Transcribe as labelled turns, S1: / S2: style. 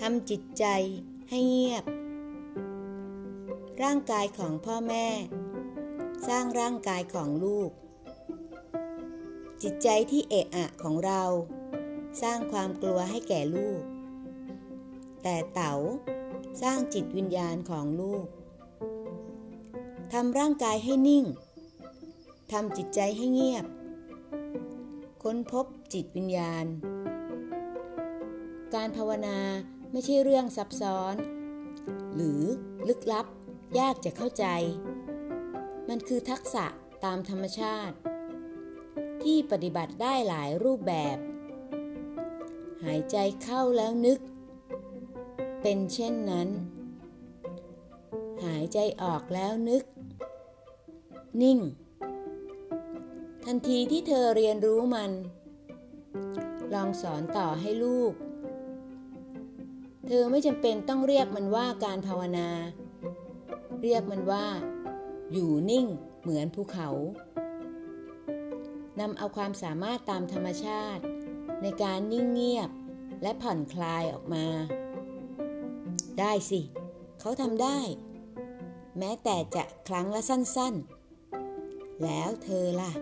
S1: ทำจิตใจให้เงียบ ร่างกายของพ่อแม่ สร้างร่างกายของลูก จิตใจที่เอะอะของเรา สร้างความกลัวให้แก่ลูก แต่เต๋าสร้างจิตวิญญาณของลูกทำร่างกายให้นิ่งทำจิตใจให้เงียบ ค้นพบจิตวิญญาณ การภาวนา ไม่ใช่เรื่องซับซ้อน หรือลึกลับ ยากจะเข้าใจ มันคือทักษะตามธรรมชาติ ที่ปฏิบัติได้หลายรูปแบบ หายใจเข้าแล้วนึก เป็นเช่นนั้น หายใจออกแล้วนึก นิ่ง ทันทีที่เธอเรียนรู้มัน ลองสอนต่อให้ลูก เธอไม่จำเป็นต้องเรียกมันว่าการภาวนา เรียกมันว่า อยู่นิ่งเหมือนภูเขานำเอาความสามารถตามธรรมชาติ ในการนิ่งเงียบและผ่อนคลายออกมา ได้สิ เขาทำได้ แม้แต่จะครั้งละสั้นๆ แล้วเธอล่ะ